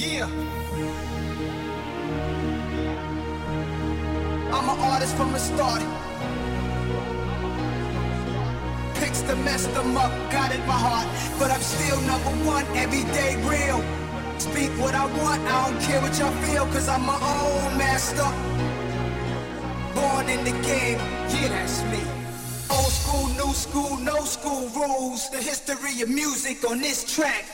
Yeah. I'm an artist from the start. Picks to mess them up, got in my heart. But I'm still number one, everyday real. Speak what I want, I don't care what y'all feel, cause I'm my own master. Born in the game, yeah, that's me. Old school, new school, no school rules. The history of music on this track.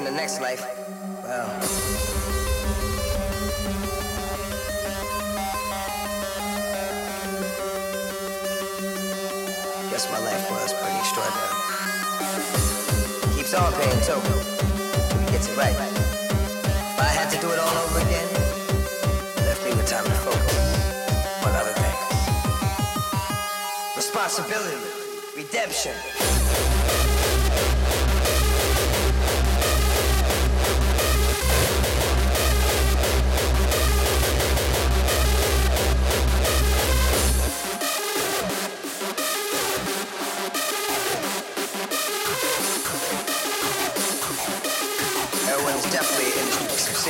in the next life. Wow. my life was pretty extraordinary. Keeps on paying too. Gets it right. If I had to do it all over again, left me with time to focus on other things. Responsibility, redemption.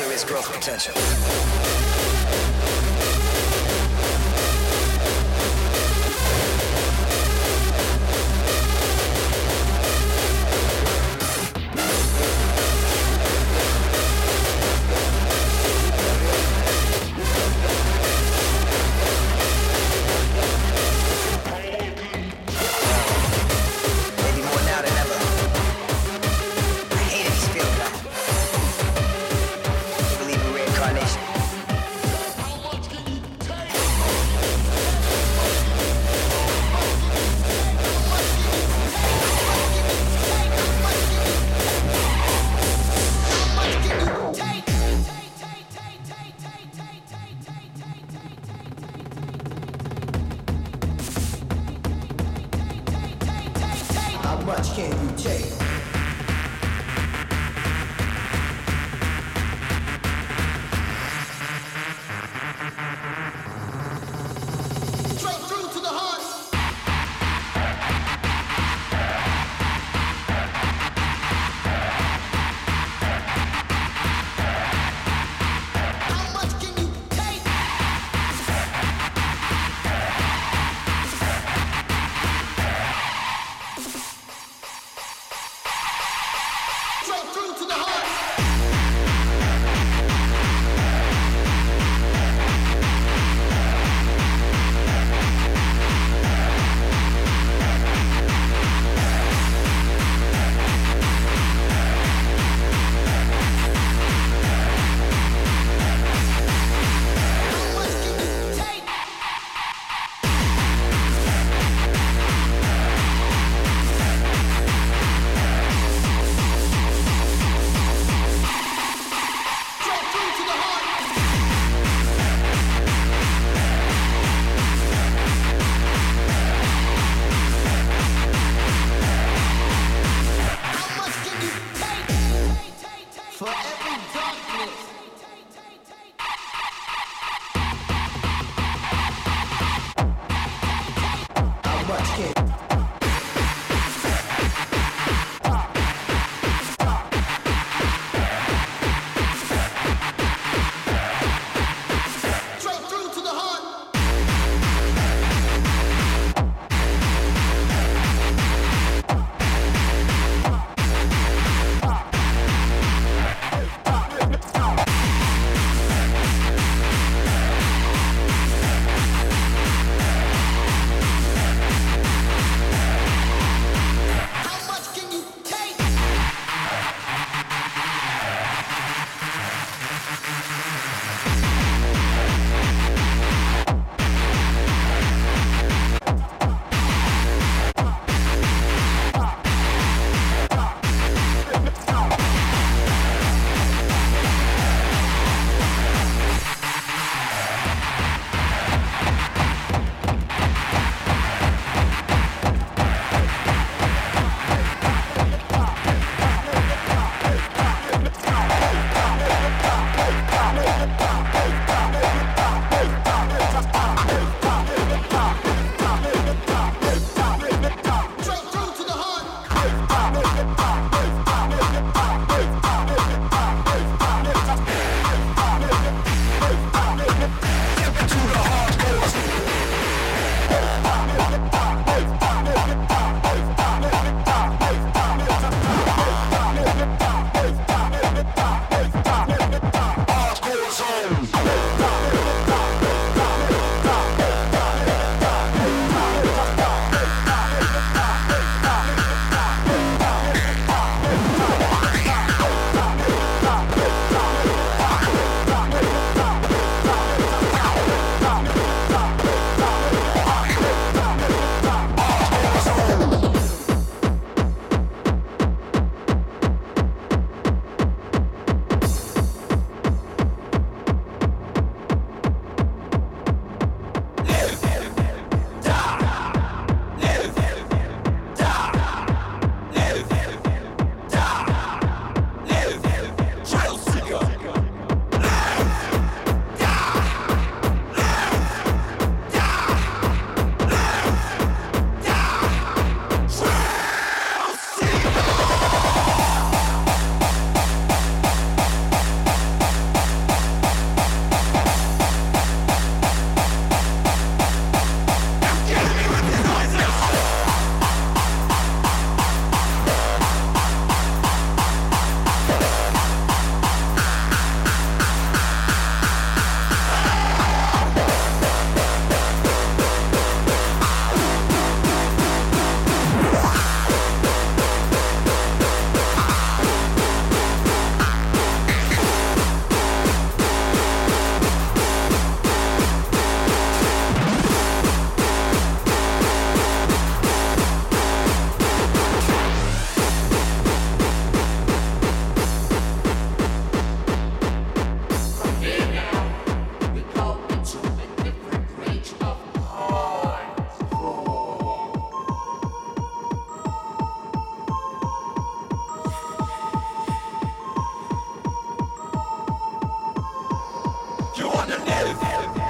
serious growth potential.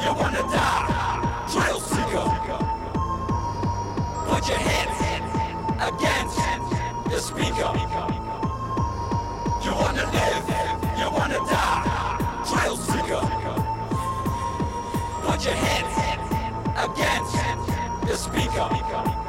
You wanna die, thrill seeker. Put your head against the speaker. You wanna live, you wanna die, thrill seeker. Put your head against the speaker.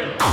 Yeah.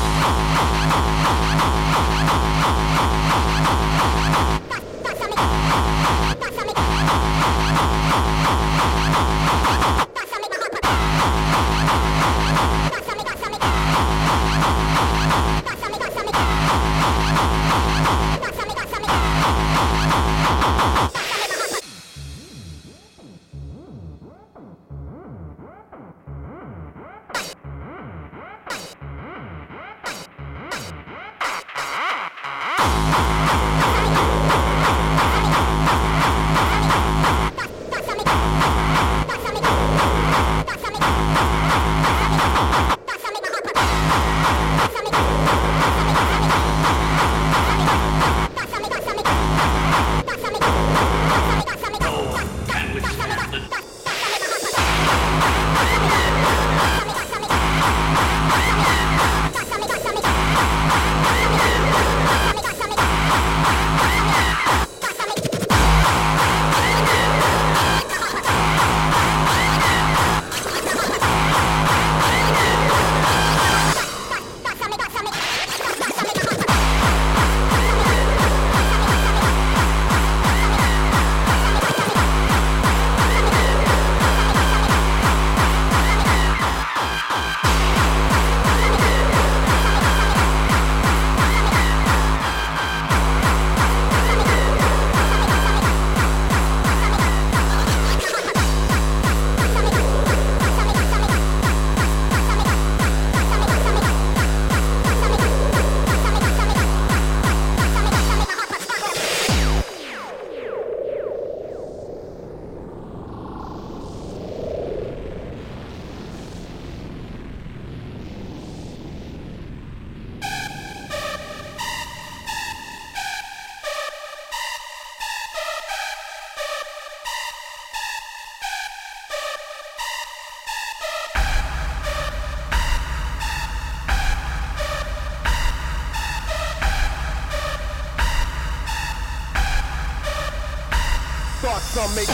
some make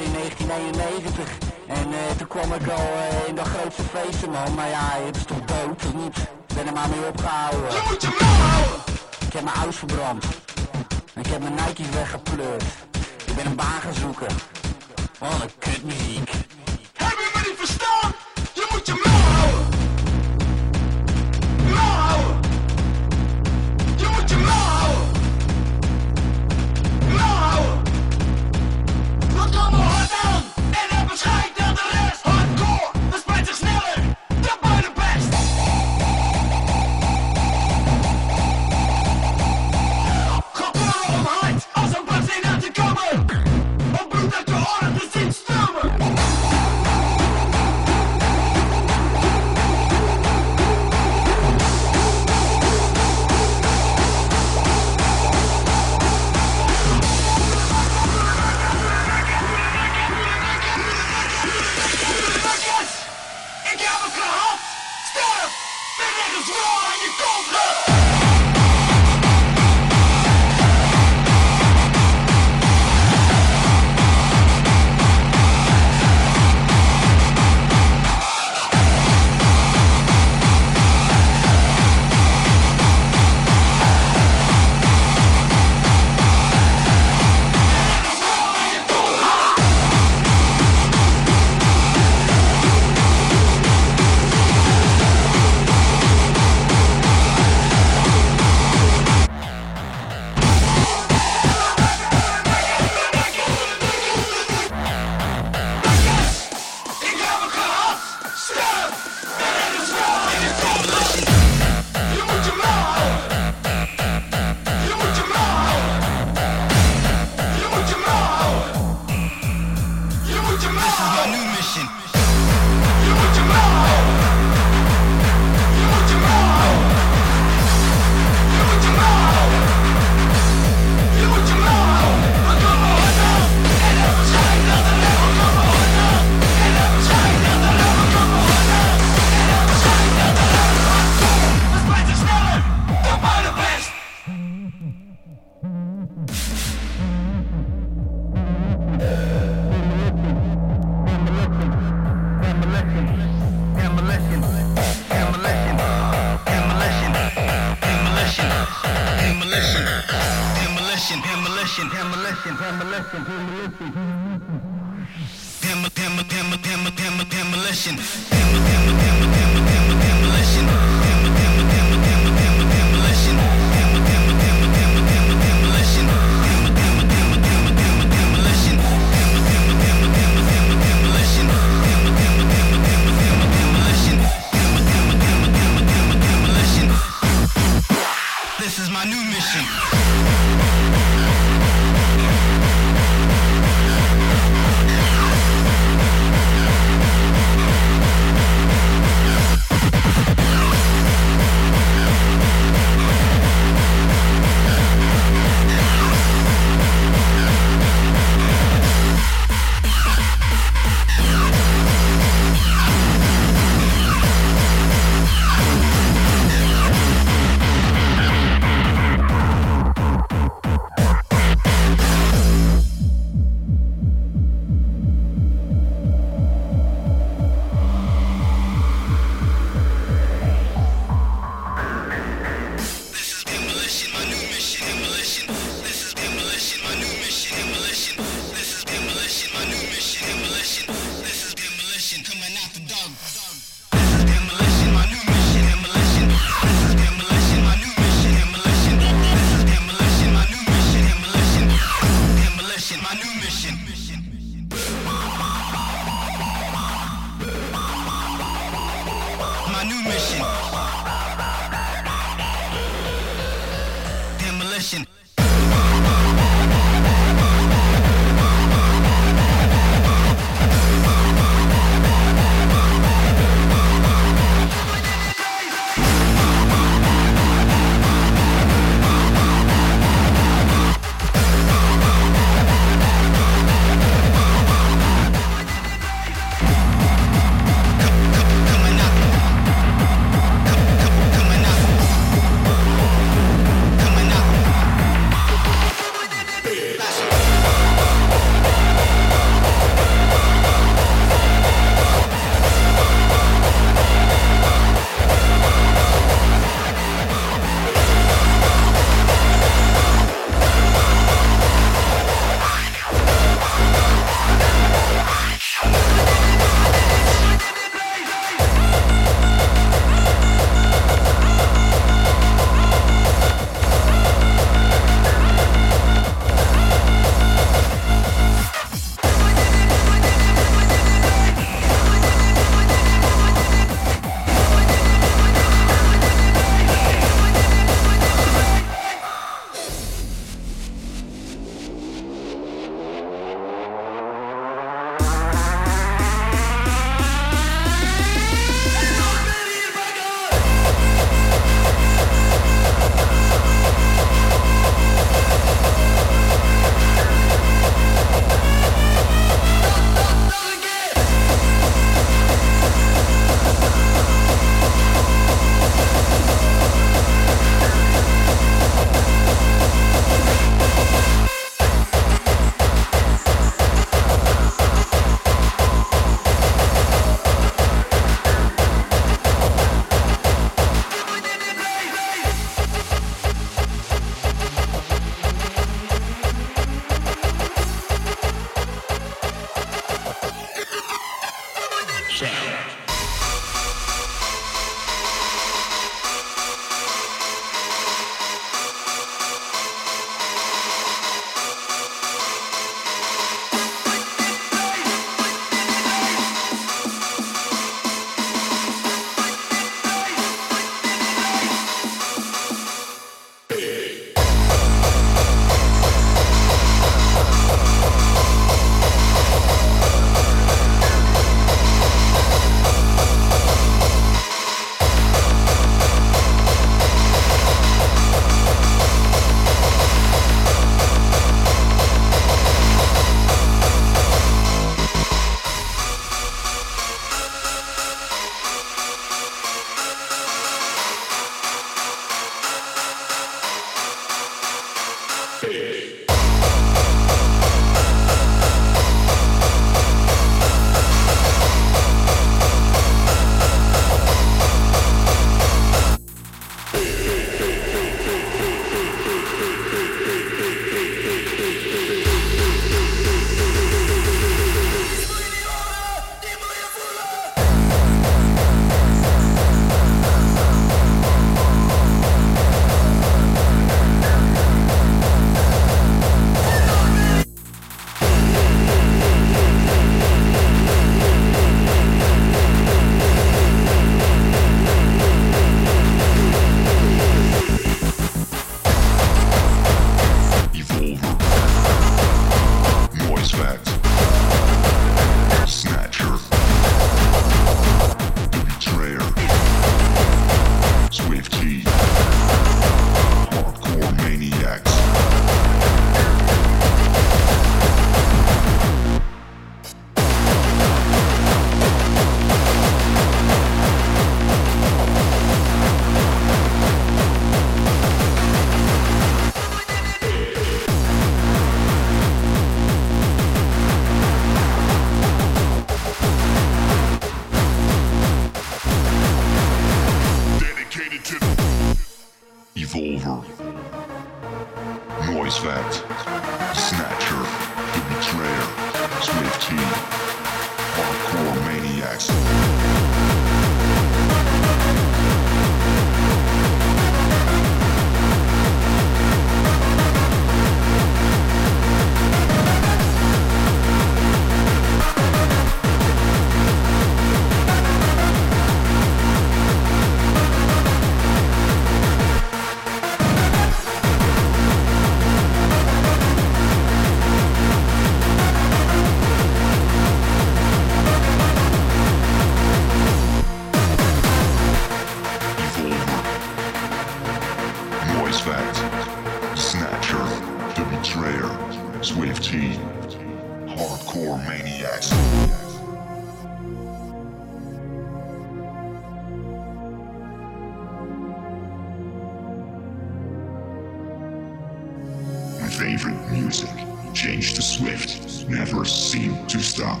favorite music, changed to Swift, never seemed to stop.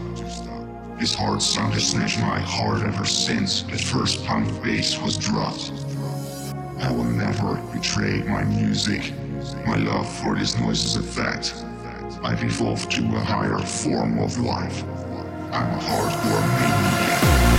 His hard sound has snatched my heart ever since the first punk bass was dropped. I will never betray my music. My love for this noise is a fact. I've evolved to a higher form of life. I'm a hardcore maniac.